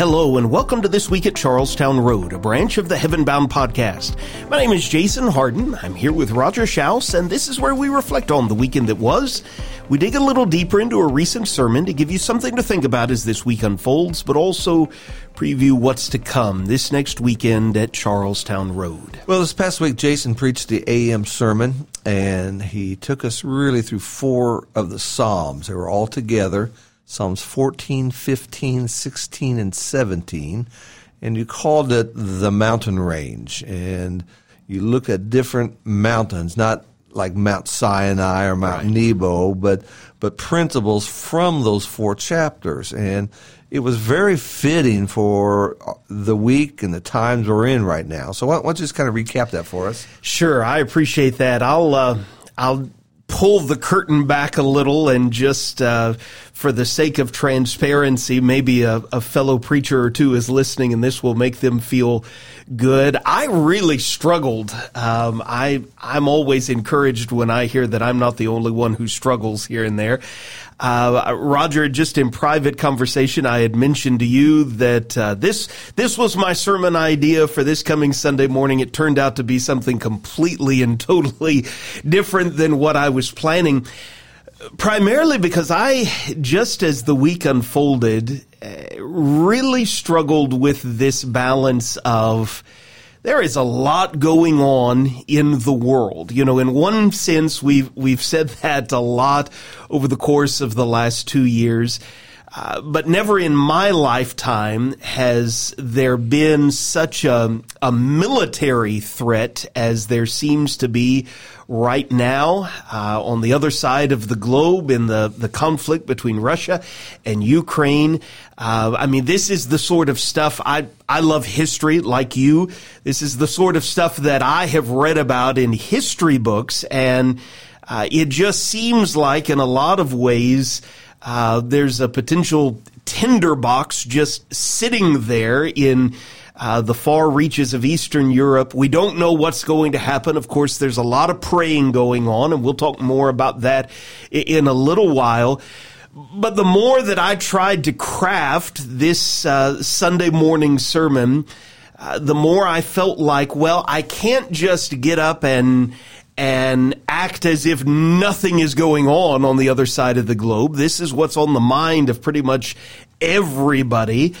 Hello, and welcome to This Week at Charlestown Road, a branch of the Heavenbound podcast. My name is Jason Harden. I'm here with Roger Schaus, and this is where we reflect on the weekend that was. We dig a little deeper into a recent sermon to give you something to think about as this week unfolds, but also preview what's to come this next weekend at Charlestown Road. Well, this past week, Jason preached the AM sermon, and he took us really through four of the Psalms. They were all together Psalms 14, 15, 16, and 17. And you called it the mountain range. And you look at different mountains, not like Mount Sinai or Mount right. Nebo, but but principles from those four chapters. And it was very fitting for the week and the times we're in right now. So why don't you just kind of recap that for us? Sure, I appreciate that. I'll uh, I'll pull the curtain back a little and just uh, for the sake of transparency maybe a, a, fellow preacher or two is listening and this will make them feel good. I really struggled. Um, I, i'm always encouraged when i hear that i'm not the only one who struggles here and there uh, Roger, just in private conversation, I had mentioned to you that uh, this this was my sermon idea for this coming Sunday morning. It turned out to be something completely and totally different than what I was planning. Primarily because I, just as the week unfolded, uh, really struggled with this balance of there is a lot going on in the world. You know, in one sense, we've, we've said that a lot over the course of the last two years. Uh, but never in my lifetime has there been such a, a military threat as there seems to be right now uh, on the other side of the globe in the, the conflict between Russia and Ukraine. Uh, I mean, this is the sort of stuff I, I love history like you. This is the sort of stuff that I have read about in history books. And uh, it just seems like in a lot of ways, uh, there's a potential tinderbox just sitting there in uh, the far reaches of Eastern Europe. We don't know what's going to happen. Of course, there's a lot of praying going on, and we'll talk more about that in a little while. But the more that I tried to craft this uh, Sunday morning sermon, uh, the more I felt like, well, I can't just get up and and act as if nothing is going on on the other side of the globe. This is what's on the mind of pretty much everybody.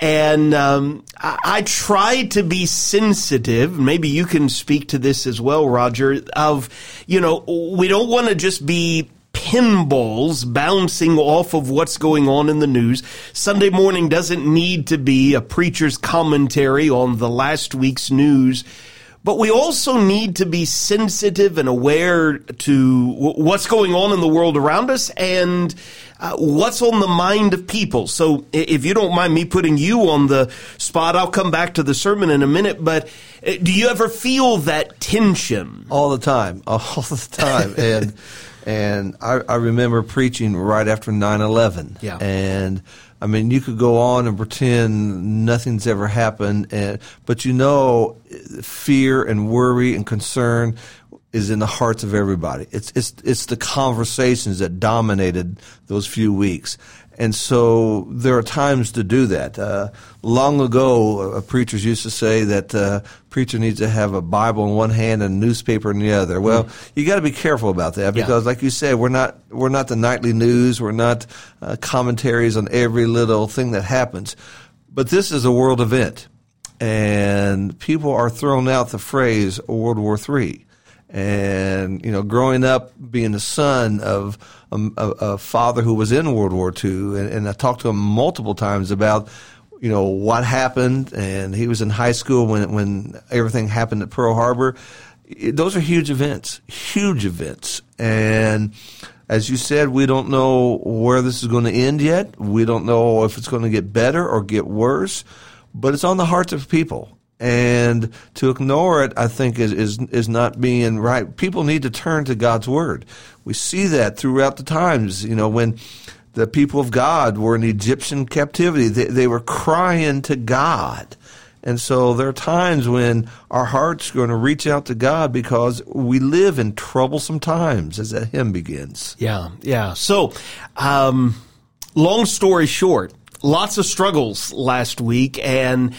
And um, I, I try to be sensitive. Maybe you can speak to this as well, Roger. Of you know, we don't want to just be pinballs bouncing off of what's going on in the news. Sunday morning doesn't need to be a preacher's commentary on the last week's news but we also need to be sensitive and aware to what's going on in the world around us and uh, what's on the mind of people. So if you don't mind me putting you on the spot, I'll come back to the sermon in a minute. But uh, do you ever feel that tension? All the time, all the time. and, and I, I remember preaching right after 9-11. Yeah. And, I mean, you could go on and pretend nothing's ever happened, and, but you know, fear and worry and concern is in the hearts of everybody. It's it's it's the conversations that dominated those few weeks, and so there are times to do that. Uh, long ago, uh, preachers used to say that uh, preacher needs to have a Bible in one hand and a newspaper in the other. Well, mm. you got to be careful about that because, yeah. like you said, we're not we're not the nightly news. We're not uh, commentaries on every little thing that happens. But this is a world event, and people are throwing out the phrase World War Three and you know, growing up being the son of a, a, a father who was in World War II, and, and, I talked to him multiple times about you know what happened, and he was in high school when when everything happened at Pearl Harbor. Those are huge events, huge events, and as you said, we don't know where this is going to end yet. We don't know if it's going to get better or get worse, but it's on the hearts of people and to ignore it, I think, is, is, is not being right. People need to turn to God's Word. We see that throughout the times, you know, when the people of God were in Egyptian captivity, they, they were crying to God. And so there are times when our hearts are going to reach out to God because we live in troublesome times, as that hymn begins. Yeah, yeah. So, um, long story short, lots of struggles last week, and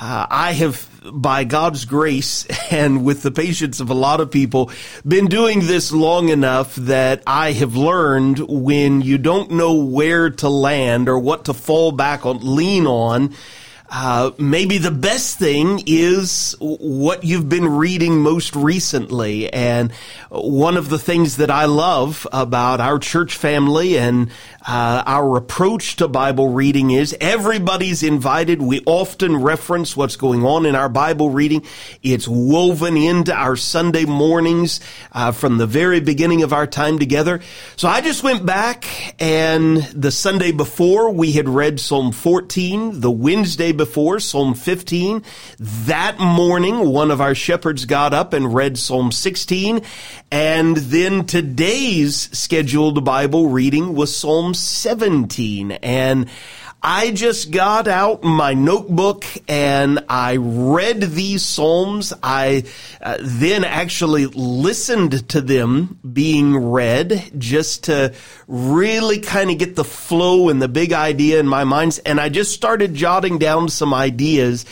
uh, I have, by God's grace and with the patience of a lot of people, been doing this long enough that I have learned when you don't know where to land or what to fall back on, lean on, uh, maybe the best thing is what you've been reading most recently. And one of the things that I love about our church family and uh, our approach to Bible reading is everybody's invited. We often reference what's going on in our Bible reading. It's woven into our Sunday mornings uh, from the very beginning of our time together. So I just went back and the Sunday before we had read Psalm 14, the Wednesday before, Psalm 15. That morning, one of our shepherds got up and read Psalm 16. And then today's scheduled Bible reading was Psalm 17. And I just got out my notebook and I read these Psalms. I uh, then actually listened to them being read just to really kind of get the flow and the big idea in my mind. And I just started jotting down some ideas.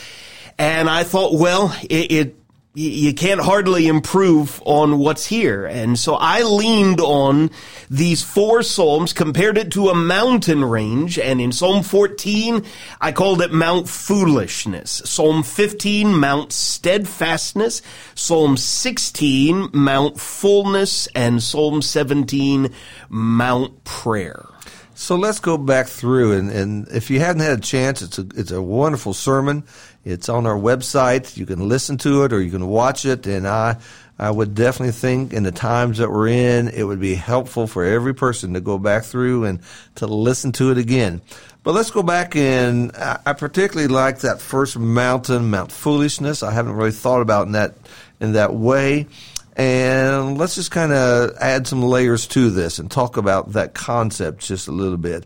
And I thought, well, it, it you can't hardly improve on what's here. And so I leaned on these four Psalms, compared it to a mountain range. And in Psalm 14, I called it Mount Foolishness. Psalm 15, Mount Steadfastness. Psalm 16, Mount Fullness. And Psalm 17, Mount Prayer. So let's go back through, and, and if you haven't had a chance, it's a it's a wonderful sermon. It's on our website. You can listen to it or you can watch it, and I I would definitely think in the times that we're in, it would be helpful for every person to go back through and to listen to it again. But let's go back and I particularly like that first mountain, Mount Foolishness. I haven't really thought about in that in that way. And let's just kind of add some layers to this and talk about that concept just a little bit.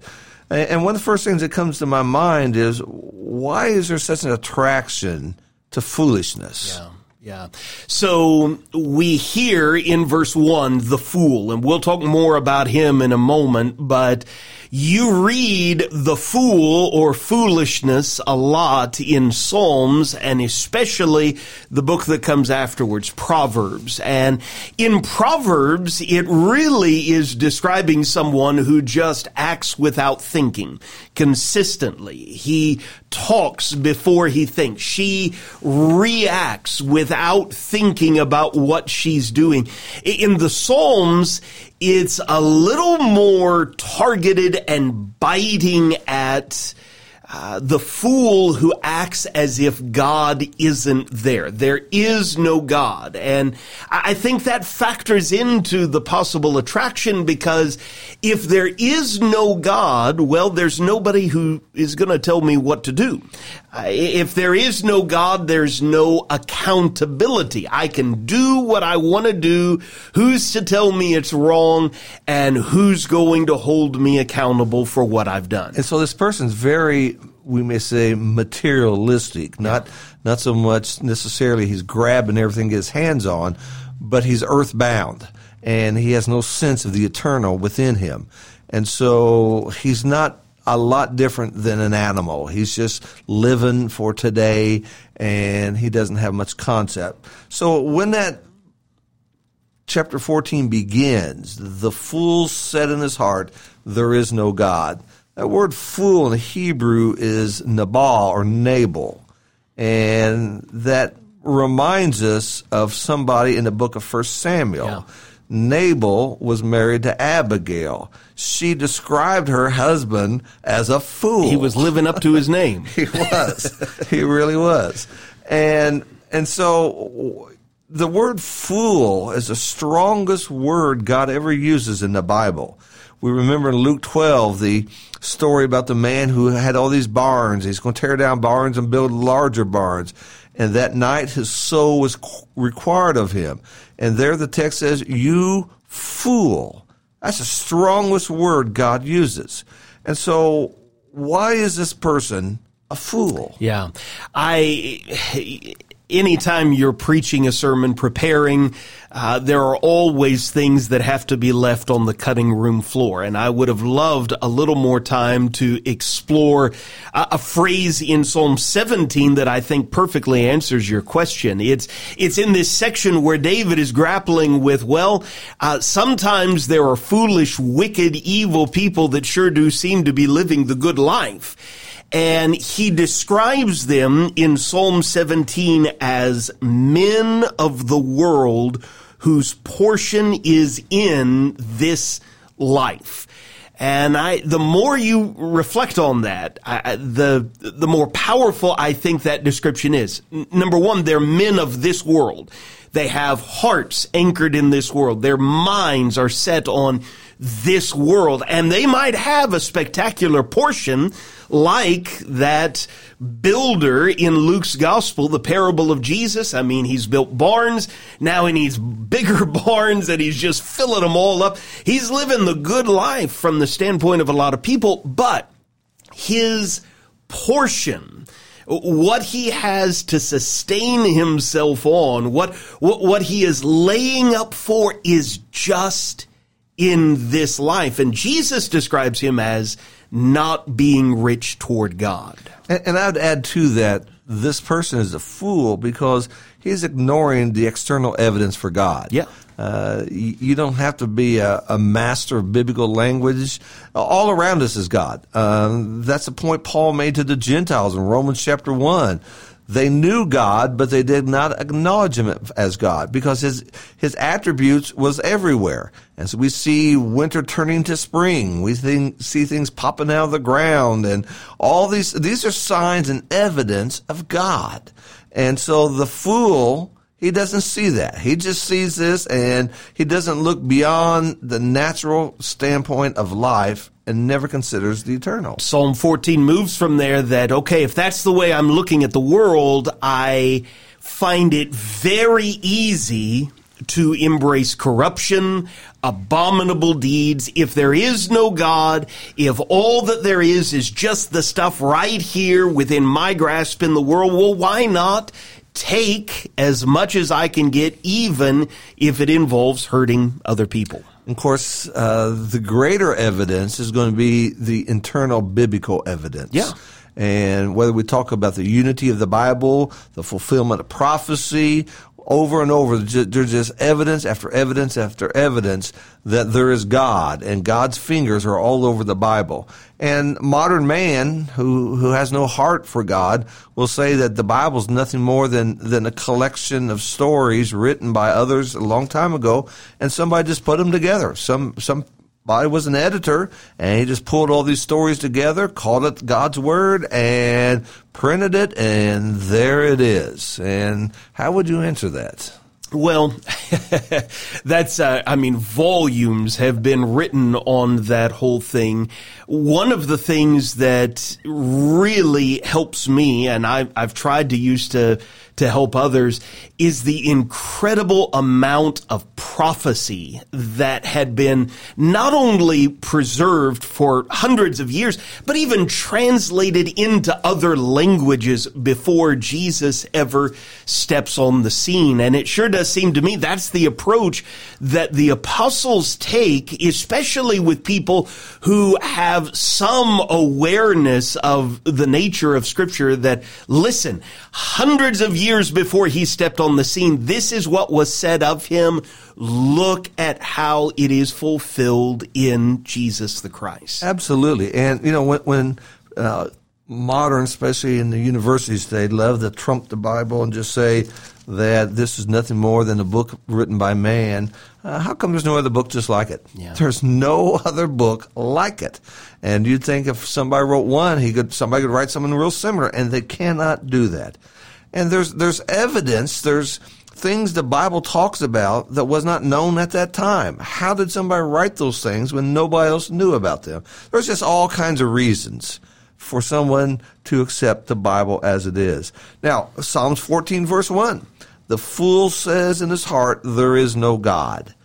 And one of the first things that comes to my mind is why is there such an attraction to foolishness? Yeah. Yeah. So we hear in verse one, the fool, and we'll talk more about him in a moment, but you read the fool or foolishness a lot in Psalms and especially the book that comes afterwards, Proverbs. And in Proverbs, it really is describing someone who just acts without thinking consistently. He talks before he thinks. She reacts without thinking about what she's doing. In the Psalms, it's a little more targeted and biting at uh, the fool who acts as if God isn't there. There is no God. And I think that factors into the possible attraction because if there is no God, well, there's nobody who is going to tell me what to do. Uh, if there is no God, there's no accountability. I can do what I want to do. Who's to tell me it's wrong and who's going to hold me accountable for what I've done? And so this person's very we may say materialistic, not not so much necessarily he's grabbing everything gets hands on, but he's earthbound and he has no sense of the eternal within him. And so he's not a lot different than an animal. He's just living for today and he doesn't have much concept. So when that chapter 14 begins, the fool said in his heart, There is no God. That word fool in the Hebrew is Nabal or Nabal. And that reminds us of somebody in the book of First Samuel. Yeah. Nabal was married to Abigail. She described her husband as a fool. He was living up to his name. he was. he really was. And and so the word fool is the strongest word God ever uses in the Bible. We remember in Luke 12 the story about the man who had all these barns. He's going to tear down barns and build larger barns. And that night his soul was required of him. And there the text says, You fool. That's the strongest word God uses. And so, why is this person a fool? Yeah. I anytime you're preaching a sermon, preparing, uh, there are always things that have to be left on the cutting room floor. And I would have loved a little more time to explore a, a phrase in Psalm 17 that I think perfectly answers your question. It's, it's in this section where David is grappling with, well, uh, sometimes there are foolish, wicked, evil people that sure do seem to be living the good life. And he describes them in Psalm 17 as men of the world whose portion is in this life. And I, the more you reflect on that, I, the the more powerful I think that description is. N- number one, they're men of this world. They have hearts anchored in this world. Their minds are set on this world, and they might have a spectacular portion like that builder in Luke's gospel, the parable of Jesus. I mean, he's built barns. Now he needs bigger barns and he's just filling them all up. He's living the good life from the standpoint of a lot of people, but his portion, what he has to sustain himself on, what, what, what he is laying up for is just in this life. And Jesus describes him as not being rich toward God. And, and I'd add to that, this person is a fool because he's ignoring the external evidence for God. Yeah. Uh, you, you, don't have to be a, a, master of biblical language. All around us is God. Uh, that's the point Paul made to the Gentiles in Romans chapter 1. They knew God, but they did not acknowledge him as God because his, his attributes was everywhere. And so we see winter turning to spring. We think, see things popping out of the ground and all these, these are signs and evidence of God. And so the fool, he doesn't see that. He just sees this and he doesn't look beyond the natural standpoint of life and never considers the eternal. Psalm 14 moves from there that, okay, if that's the way I'm looking at the world, I find it very easy to embrace corruption, abominable deeds. If there is no God, if all that there is is just the stuff right here within my grasp in the world, well, why not take as much as I can get, even if it involves hurting other people? Of course, uh, the greater evidence is going to be the internal biblical evidence. Yeah. And whether we talk about the unity of the Bible, the fulfillment of prophecy, over and over, there's just evidence after evidence after evidence that there is God, and God's fingers are all over the Bible. And modern man, who, who has no heart for God, will say that the Bible is nothing more than, than a collection of stories written by others a long time ago, and somebody just put them together. Some, some Body was an editor, and he just pulled all these stories together, called it God's Word, and printed it, and there it is. And how would you answer that? Well, that's, uh, I mean, volumes have been written on that whole thing. One of the things that really helps me, and I, I've tried to use to, to help others, is the incredible amount of prophecy that had been not only preserved for hundreds of years, but even translated into other languages before Jesus ever steps on the scene. And it sure does seem to me that's the approach that the apostles take, especially with people who have some awareness of the nature of scripture that listen, hundreds of years before he stepped on the scene, this is what was said of him look at how it is fulfilled in Jesus the Christ. Absolutely. And, you know, when, when uh, modern, especially in the universities, they love to trump the Bible and just say that this is nothing more than a book written by man. Uh, how come there's no other book just like it? Yeah. There's no other book like it. And you'd think if somebody wrote one, he could somebody could write something real similar, and they cannot do that. And there's there's evidence, there's things the Bible talks about that was not known at that time. How did somebody write those things when nobody else knew about them? There's just all kinds of reasons for someone to accept the Bible as it is. Now, Psalms 14 verse 1. The fool says in his heart, there is no God.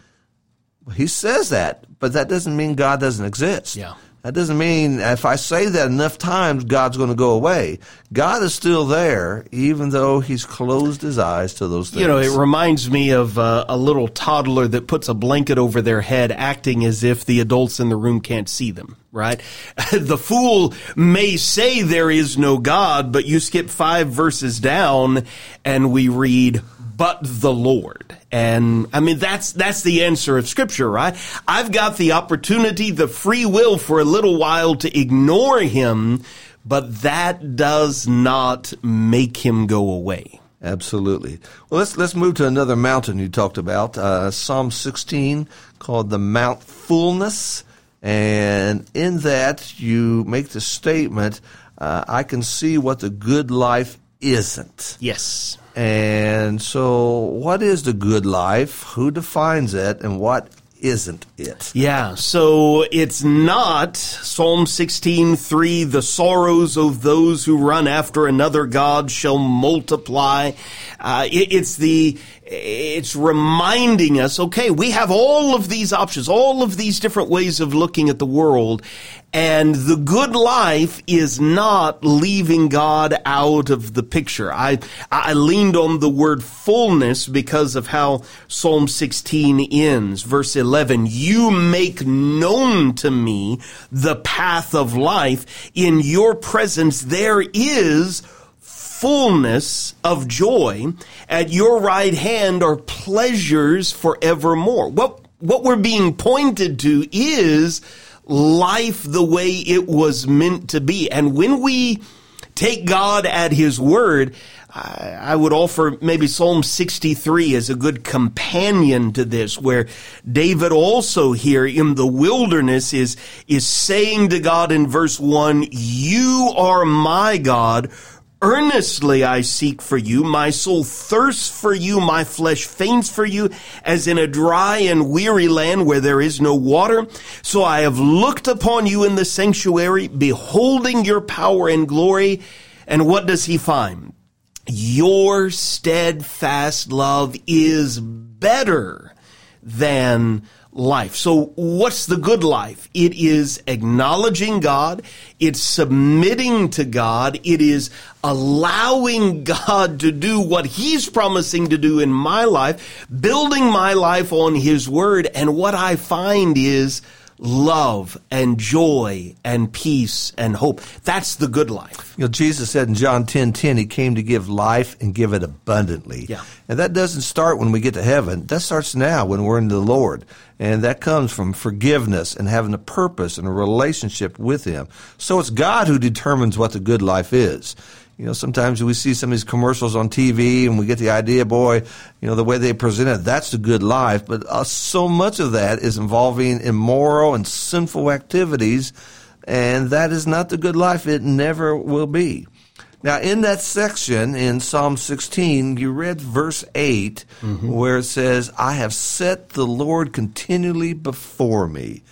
He says that, but that doesn't mean God doesn't exist. Yeah. That doesn't mean if I say that enough times, God's going to go away. God is still there, even though He's closed His eyes to those things. You know, it reminds me of uh, a little toddler that puts a blanket over their head, acting as if the adults in the room can't see them, right? the fool may say there is no God, but you skip five verses down and we read, but the Lord. And I mean, that's, that's the answer of scripture, right? I've got the opportunity, the free will for a little while to ignore him, but that does not make him go away. Absolutely. Well, let's let's move to another mountain you talked about, uh, Psalm 16, called the Mount Fullness, and in that you make the statement, uh, "I can see what the good life isn't." Yes. And so, what is the good life? Who defines it? And what isn't it? Yeah, so it's not Psalm 16:3 the sorrows of those who run after another god shall multiply. Uh, it, it's the it's reminding us, okay, we have all of these options, all of these different ways of looking at the world, and the good life is not leaving God out of the picture. I, I leaned on the word fullness because of how Psalm 16 ends. Verse 11, you make known to me the path of life. In your presence there is fullness of joy. At your right hand are pleasures forevermore. What, what we're being pointed to is life the way it was meant to be. And when we take God at His word, I would offer maybe Psalm 63 as a good companion to this, where David also here in the wilderness is, is saying to God in verse 1, You are my God. Earnestly I seek for you. My soul thirsts for you. My flesh faints for you as in a dry and weary land where there is no water. So I have looked upon you in the sanctuary, beholding your power and glory. And what does he find? Your steadfast love is better than life. So what's the good life? It is acknowledging God. It's submitting to God. It is allowing God to do what He's promising to do in my life, building my life on His Word. And what I find is love and joy and peace and hope. That's the good life. You know, Jesus said in John 10:10 10, 10, he came to give life and give it abundantly. Yeah. And that doesn't start when we get to heaven. That starts now when we're in the Lord. And that comes from forgiveness and having a purpose and a relationship with him. So it's God who determines what the good life is. You know, sometimes we see some of these commercials on TV and we get the idea, boy, you know, the way they present it, that's the good life. But uh, so much of that is involving immoral and sinful activities, and that is not the good life. It never will be. Now, in that section in Psalm 16, you read verse 8, mm-hmm. where it says, I have set the Lord continually before me.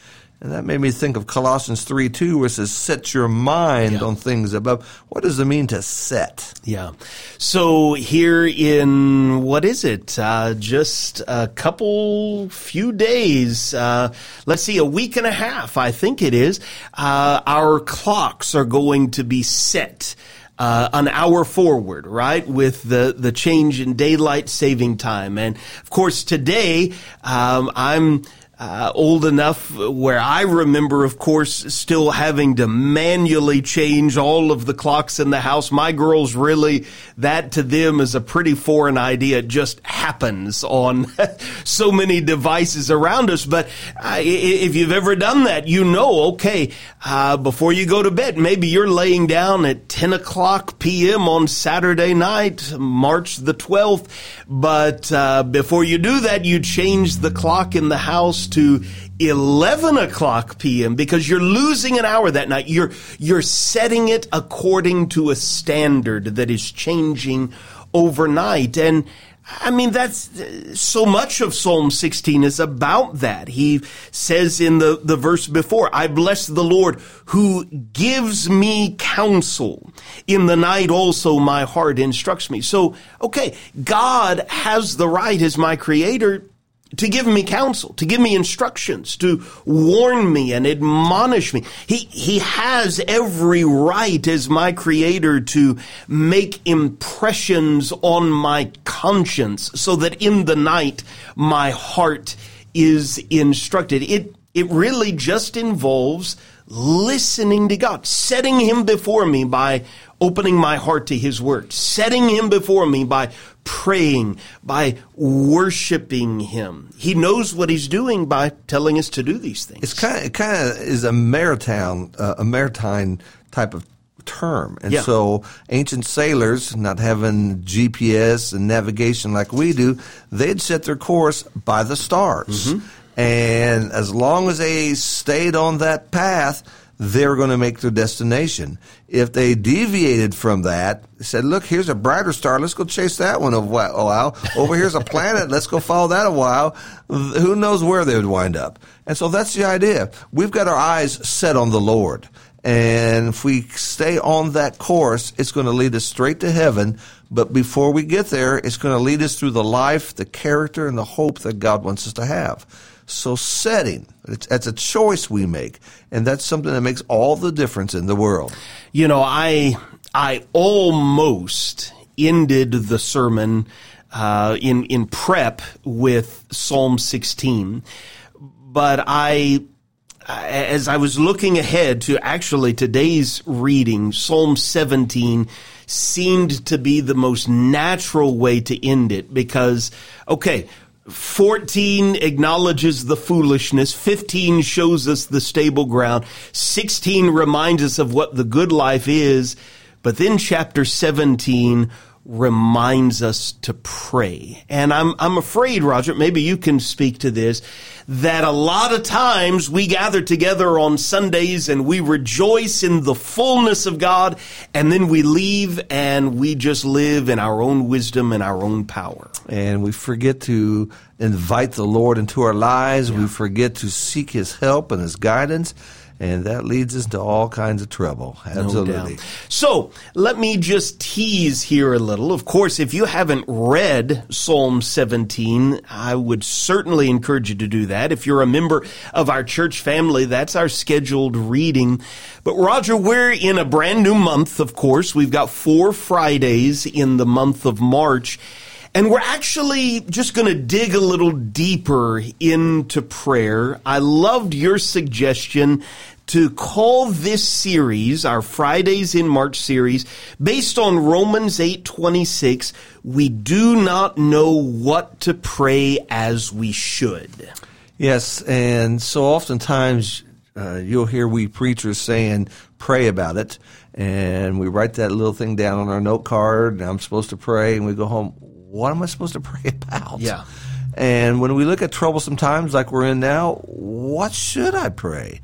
And that made me think of Colossians 3 2, where it says, set your mind yeah. on things above. What does it mean to set? Yeah. So here in, what is it? Uh, just a couple, few days, uh, let's see, a week and a half, I think it is, uh, our clocks are going to be set. Uh, an hour forward, right, with the, the change in daylight saving time. And of course, today, um, I'm uh, old enough where I remember, of course, still having to manually change all of the clocks in the house. My girls really, that to them is a pretty foreign idea. It just happens on so many devices around us. But uh, if you've ever done that, you know, okay, uh, before you go to bed, maybe you're laying down at 10 o'clock p.m. on Saturday night, March the 12th. But uh, before you do that, you change the clock in the house to 11 o'clock p.m. because you're losing an hour that night. You're, you're setting it according to a standard that is changing overnight. And I mean, that's so much of Psalm 16 is about that. He says in the, the verse before, I bless the Lord who gives me counsel. In the night also my heart instructs me. So, okay, God has the right as my creator to give me counsel, to give me instructions, to warn me and admonish me. He, he has every right as my creator to make impressions on my conscience so that in the night my heart is instructed. It, it really just involves listening to God, setting Him before me by opening my heart to His Word, setting Him before me by praying, by worshiping Him. He knows what He's doing by telling us to do these things. It's kind of, it kind of is a maritime, uh, a maritime type of term. And Yeah. so ancient sailors, not having GPS and navigation like we do, they'd set their course by the stars. And as long as they stayed on that path, they were going to make their destination. If they deviated from that, said, look, here's a brighter star, let's go chase that one a while. Over here's a planet, let's go follow that a while. Who knows where they would wind up? And so that's the idea. We've got our eyes set on the Lord. And if we stay on that course, it's going to lead us straight to heaven. But before we get there, it's going to lead us through the life, the character, and the hope that God wants us to have. So setting, it's, that's a choice we make. And that's something that makes all the difference in the world. You know, I I almost ended the sermon uh, in in prep with Psalm 16, but I as I was looking ahead to actually today's reading, Psalm 17 seemed to be the most natural way to end it because, okay, 14 acknowledges the foolishness. 15 shows us the stable ground. 16 reminds us of what the good life is. But then chapter 17 reminds us to pray. And I'm, I'm afraid, Roger, maybe you can speak to this, that a lot of times we gather together on Sundays and we rejoice in the fullness of God and then we leave and we just live in our own wisdom and our own power. And we forget to invite the Lord into our lives. We forget to seek His help and His guidance. And that leads us to all kinds of trouble. Absolutely. So let me just tease here a little. Of course, if you haven't read Psalm 17, I would certainly encourage you to do that. If you're a member of our church family, that's our scheduled reading. But Roger, we're in a brand new month, of course. We've got four Fridays in the month of March. And we're actually just going to dig a little deeper into prayer. I loved your suggestion to call this series, our Fridays in March series, based on Romans 8:26, we do not know what to pray as we should. Yes, and so oftentimes uh, you'll hear we preachers saying, pray about it. And we write that little thing down on our note card, and I'm supposed to pray, and we go home, what am I supposed to pray about? Yeah. And when we look at troublesome times like we're in now, what should I pray?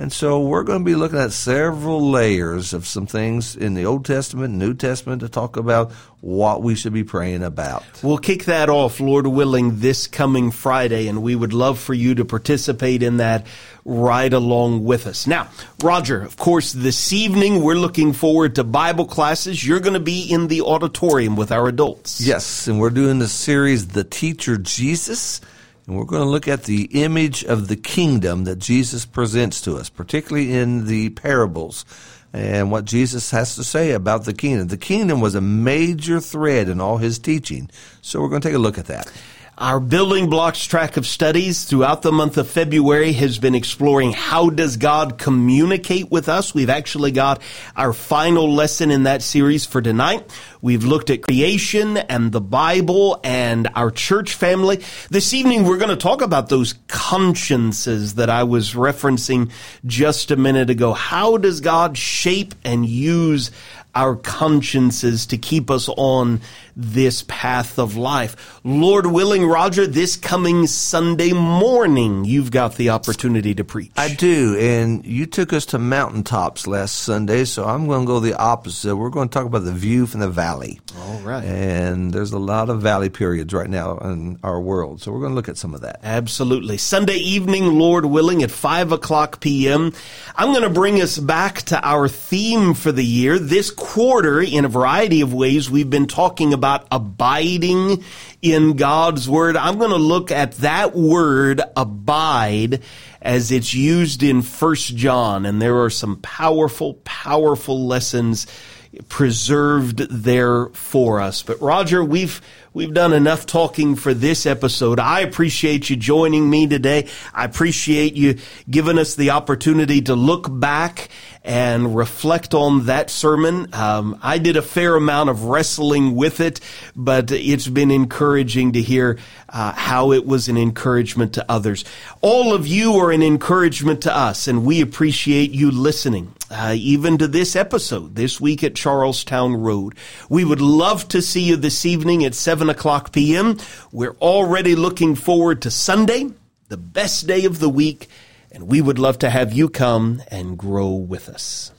And so we're going to be looking at several layers of some things in the Old Testament, New Testament to talk about what we should be praying about. We'll kick that off, Lord willing, this coming Friday, and we would love for you to participate in that right along with us. Now, Roger, of course, this evening we're looking forward to Bible classes. You're going to be in the auditorium with our adults. Yes, and we're doing the series The Teacher Jesus. And we're going to look at the image of the kingdom that Jesus presents to us, particularly in the parables and what Jesus has to say about the kingdom. The kingdom was a major thread in all his teaching. So we're going to take a look at that. Our building blocks track of studies throughout the month of February has been exploring how does God communicate with us. We've actually got our final lesson in that series for tonight. We've looked at creation and the Bible and our church family. This evening we're going to talk about those consciences that I was referencing just a minute ago. How does God shape and use our consciences to keep us on this path of life. Lord willing, Roger, this coming Sunday morning, you've got the opportunity to preach. I do, and you took us to mountaintops last Sunday, so I'm going to go the opposite. We're going to talk about the view from the valley. All right. And there's a lot of valley periods right now in our world, so we're going to look at some of that. Absolutely. Sunday evening, Lord willing, at 5 o'clock p.m., I'm going to bring us back to our theme for the year. This quarter, in a variety of ways, we've been talking about abiding in God's Word. I'm going to look at that word, abide, as it's used in First John. And there are some powerful, powerful lessons preserved there for us. But Roger, we've we've done enough talking for this episode. I appreciate you joining me today. I appreciate you giving us the opportunity to look back and reflect on that sermon. Um, I did a fair amount of wrestling with it, but it's been encouraging to hear uh, how it was an encouragement to others. All of you are an encouragement to us, and we appreciate you listening uh, even to this episode this week at Charlestown Road. We would love to see you this evening at 7 o'clock p.m. We're already looking forward to Sunday, the best day of the week, and we would love to have you come and grow with us.